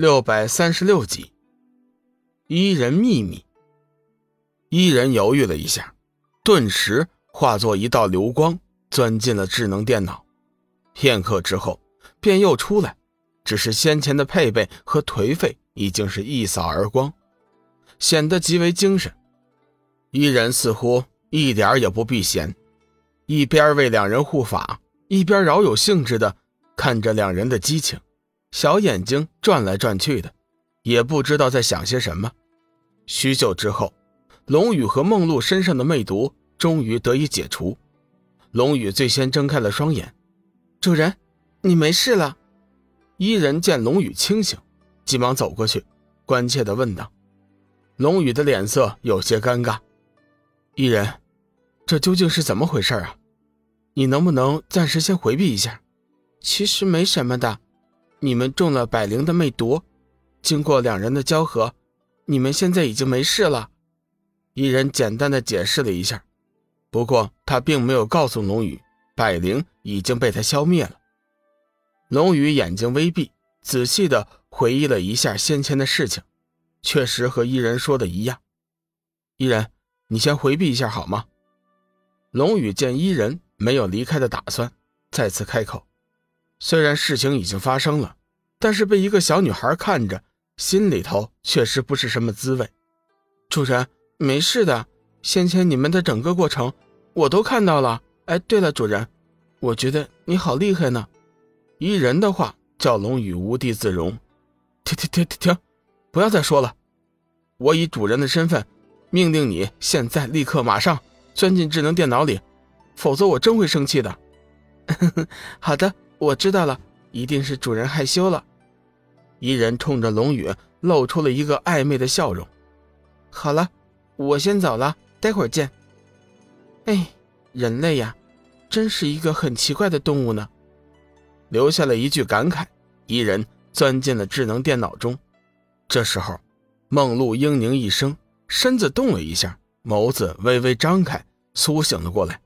六百三十六集，伊人秘密。伊人犹豫了一下，顿时化作一道流光，钻进了智能电脑。片刻之后，便又出来，只是先前的配备和颓废已经是一扫而光，显得极为精神。伊人似乎一点也不避嫌，一边为两人护法，一边饶有兴致的看着两人的激情。小眼睛转来转去的，也不知道在想些什么。许久之后，龙宇和梦露身上的魅毒终于得以解除。龙宇最先睁开了双眼：“主人，你没事了。”伊人见龙宇清醒，急忙走过去，关切地问道。龙宇的脸色有些尴尬：“伊人，这究竟是怎么回事啊？你能不能暂时先回避一下？其实没什么的。”你们中了百灵的魅毒，经过两人的交合，你们现在已经没事了。一人简单的解释了一下，不过他并没有告诉龙宇，百灵已经被他消灭了。龙宇眼睛微闭，仔细的回忆了一下先前的事情，确实和伊人说的一样。伊人，你先回避一下好吗？龙宇见伊人没有离开的打算，再次开口。虽然事情已经发生了，但是被一个小女孩看着，心里头确实不是什么滋味。主人，没事的，先前你们的整个过程我都看到了。哎，对了，主人，我觉得你好厉害呢。依人的话叫龙宇无地自容。停停停停停，不要再说了。我以主人的身份，命令你现在立刻马上钻进智能电脑里，否则我真会生气的。好的。我知道了，一定是主人害羞了。伊人冲着龙宇露出了一个暧昧的笑容。好了，我先走了，待会儿见。哎，人类呀，真是一个很奇怪的动物呢。留下了一句感慨，伊人钻进了智能电脑中。这时候，梦露嘤咛一声，身子动了一下，眸子微微张开，苏醒了过来。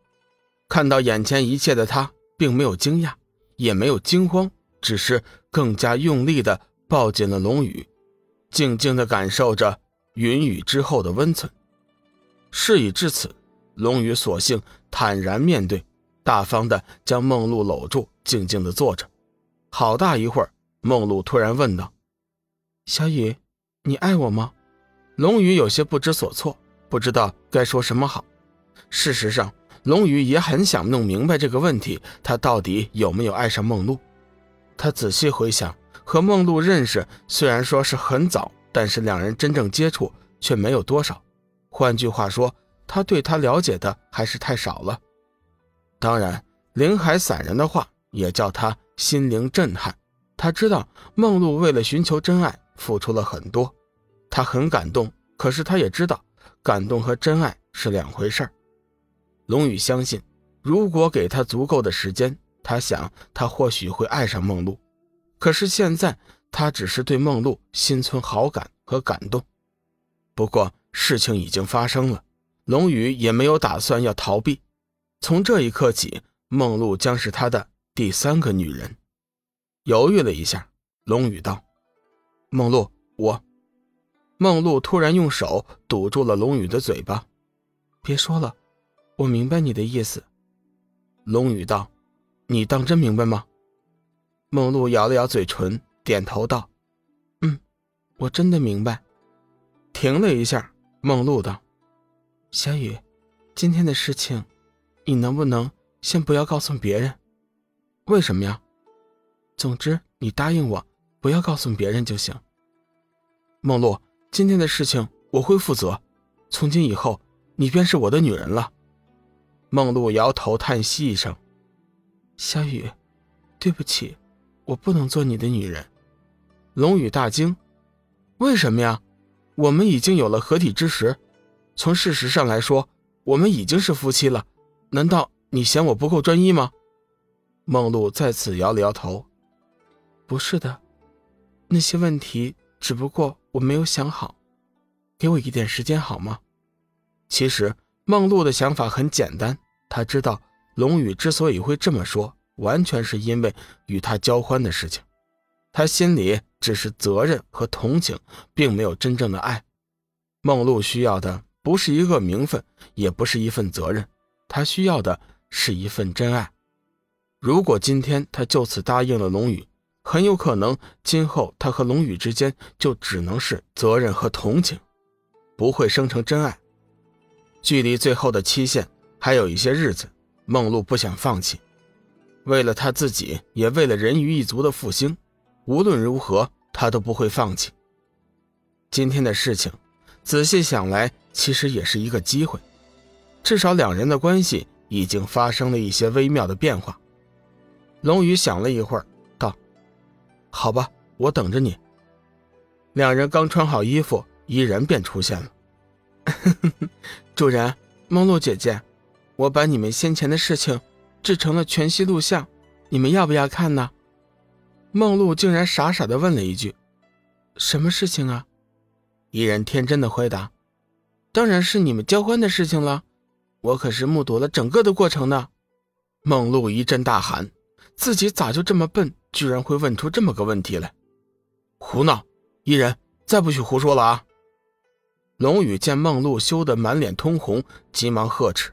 看到眼前一切的他，并没有惊讶。也没有惊慌，只是更加用力地抱紧了龙宇，静静地感受着云雨之后的温存。事已至此，龙宇索性坦然面对，大方地将梦露搂住，静静地坐着。好大一会儿，梦露突然问道：“小雨，你爱我吗？”龙宇有些不知所措，不知道该说什么好。事实上，龙宇也很想弄明白这个问题，他到底有没有爱上梦露？他仔细回想，和梦露认识虽然说是很早，但是两人真正接触却没有多少。换句话说，他对她了解的还是太少了。当然，林海散人的话也叫他心灵震撼。他知道梦露为了寻求真爱付出了很多，他很感动。可是他也知道，感动和真爱是两回事儿。龙宇相信，如果给他足够的时间，他想他或许会爱上梦露。可是现在，他只是对梦露心存好感和感动。不过事情已经发生了，龙宇也没有打算要逃避。从这一刻起，梦露将是他的第三个女人。犹豫了一下，龙宇道：“梦露，我……”梦露突然用手堵住了龙宇的嘴巴：“别说了。”我明白你的意思，龙宇道：“你当真明白吗？”梦露咬了咬嘴唇，点头道：“嗯，我真的明白。”停了一下，梦露道：“小雨，今天的事情，你能不能先不要告诉别人？为什么呀？总之，你答应我，不要告诉别人就行。”梦露，今天的事情我会负责，从今以后，你便是我的女人了。梦露摇头叹息一声：“小雨，对不起，我不能做你的女人。”龙宇大惊：“为什么呀？我们已经有了合体之时，从事实上来说，我们已经是夫妻了。难道你嫌我不够专一吗？”梦露再次摇了摇头：“不是的，那些问题只不过我没有想好，给我一点时间好吗？”其实。梦露的想法很简单，他知道龙宇之所以会这么说，完全是因为与他交欢的事情。他心里只是责任和同情，并没有真正的爱。梦露需要的不是一个名分，也不是一份责任，她需要的是一份真爱。如果今天他就此答应了龙宇，很有可能今后他和龙宇之间就只能是责任和同情，不会生成真爱。距离最后的期限还有一些日子，梦露不想放弃。为了他自己，也为了人鱼一族的复兴，无论如何，他都不会放弃。今天的事情，仔细想来，其实也是一个机会，至少两人的关系已经发生了一些微妙的变化。龙宇想了一会儿，道：“好吧，我等着你。”两人刚穿好衣服，伊人便出现了。主人，梦露姐姐，我把你们先前的事情。制成了全息录像，你们要不要看呢？梦露竟然傻傻的问了一句：“什么事情啊？”伊人天真的回答：“当然是你们交欢的事情了，我可是目睹了整个的过程呢。”梦露一阵大喊：“自己咋就这么笨，居然会问出这么个问题来？胡闹！伊人，再不许胡说了啊！”龙宇见梦露羞得满脸通红，急忙呵斥。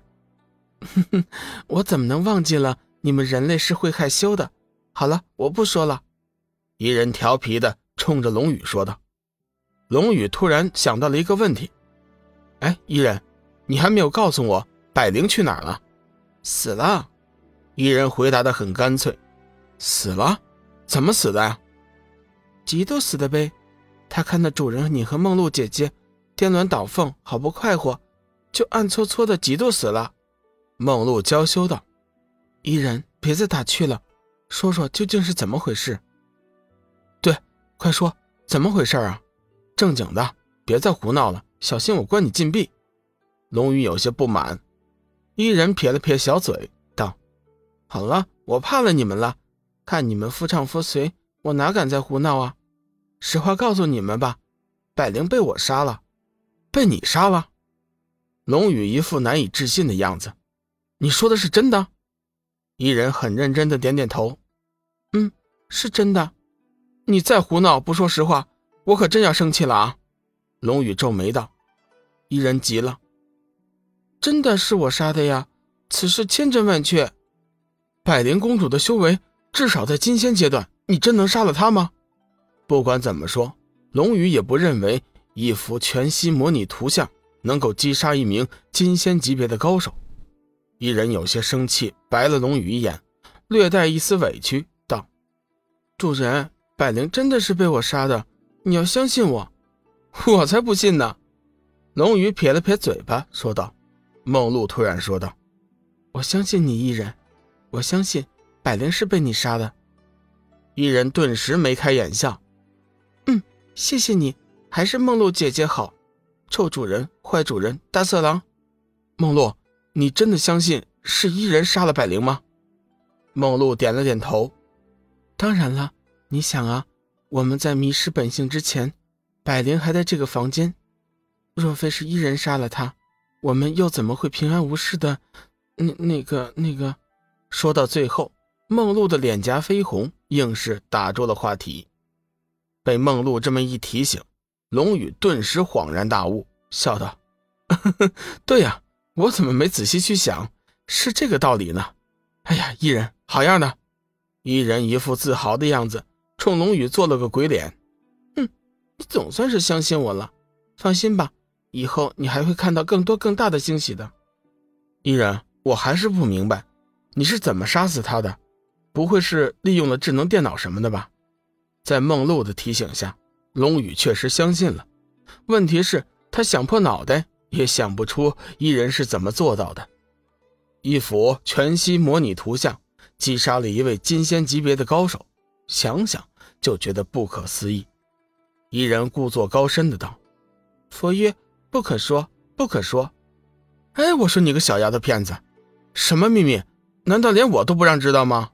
哼哼，我怎么能忘记了你们人类是会害羞的？好了，我不说了。一人调皮的冲着龙宇说道。龙宇突然想到了一个问题：“哎，伊人，你还没有告诉我百灵去哪儿了？”“死了。”伊人回答的很干脆。“死了？怎么死的呀？”“嫉妒死的呗。他看到主人你和梦露姐姐颠鸾倒凤，好不快活，就暗搓搓的嫉妒死了。”梦露娇羞道：“伊人，别再打趣了，说说究竟是怎么回事？对，快说，怎么回事啊？正经的，别再胡闹了，小心我关你禁闭。”龙宇有些不满。伊人撇了撇小嘴，道：“好了，我怕了你们了，看你们夫唱妇随，我哪敢再胡闹啊？实话告诉你们吧，百灵被我杀了，被你杀了。”龙宇一副难以置信的样子。你说的是真的？伊人很认真的点点头，嗯，是真的。你再胡闹不说实话，我可真要生气了啊！龙宇皱眉道。伊人急了，真的是我杀的呀！此事千真万确。百灵公主的修为至少在金仙阶段，你真能杀了她吗？不管怎么说，龙宇也不认为一幅全息模拟图像能够击杀一名金仙级别的高手。伊人有些生气，白了龙宇一眼，略带一丝委屈道：“主人，百灵真的是被我杀的，你要相信我。”“我才不信呢！”龙宇撇了撇嘴巴，说道。梦露突然说道：“我相信你，伊人，我相信百灵是被你杀的。”伊人顿时眉开眼笑：“嗯，谢谢你，还是梦露姐姐好。臭主人，坏主人，大色狼，梦露。”你真的相信是伊人杀了百灵吗？梦露点了点头。当然了，你想啊，我们在迷失本性之前，百灵还在这个房间。若非是伊人杀了他，我们又怎么会平安无事的？那那个那个……说到最后，梦露的脸颊绯红，硬是打住了话题。被梦露这么一提醒，龙宇顿时恍然大悟，笑道：“ 对呀。”我怎么没仔细去想？是这个道理呢？哎呀，伊人好样的！伊人一副自豪的样子，冲龙宇做了个鬼脸。哼，你总算是相信我了。放心吧，以后你还会看到更多更大的惊喜的。伊人，我还是不明白，你是怎么杀死他的？不会是利用了智能电脑什么的吧？在梦露的提醒下，龙宇确实相信了。问题是，他想破脑袋。也想不出伊人是怎么做到的。一幅全息模拟图像击杀了一位金仙级别的高手，想想就觉得不可思议。伊人故作高深的道：“佛曰，不可说，不可说。”哎，我说你个小丫头片子，什么秘密？难道连我都不让知道吗？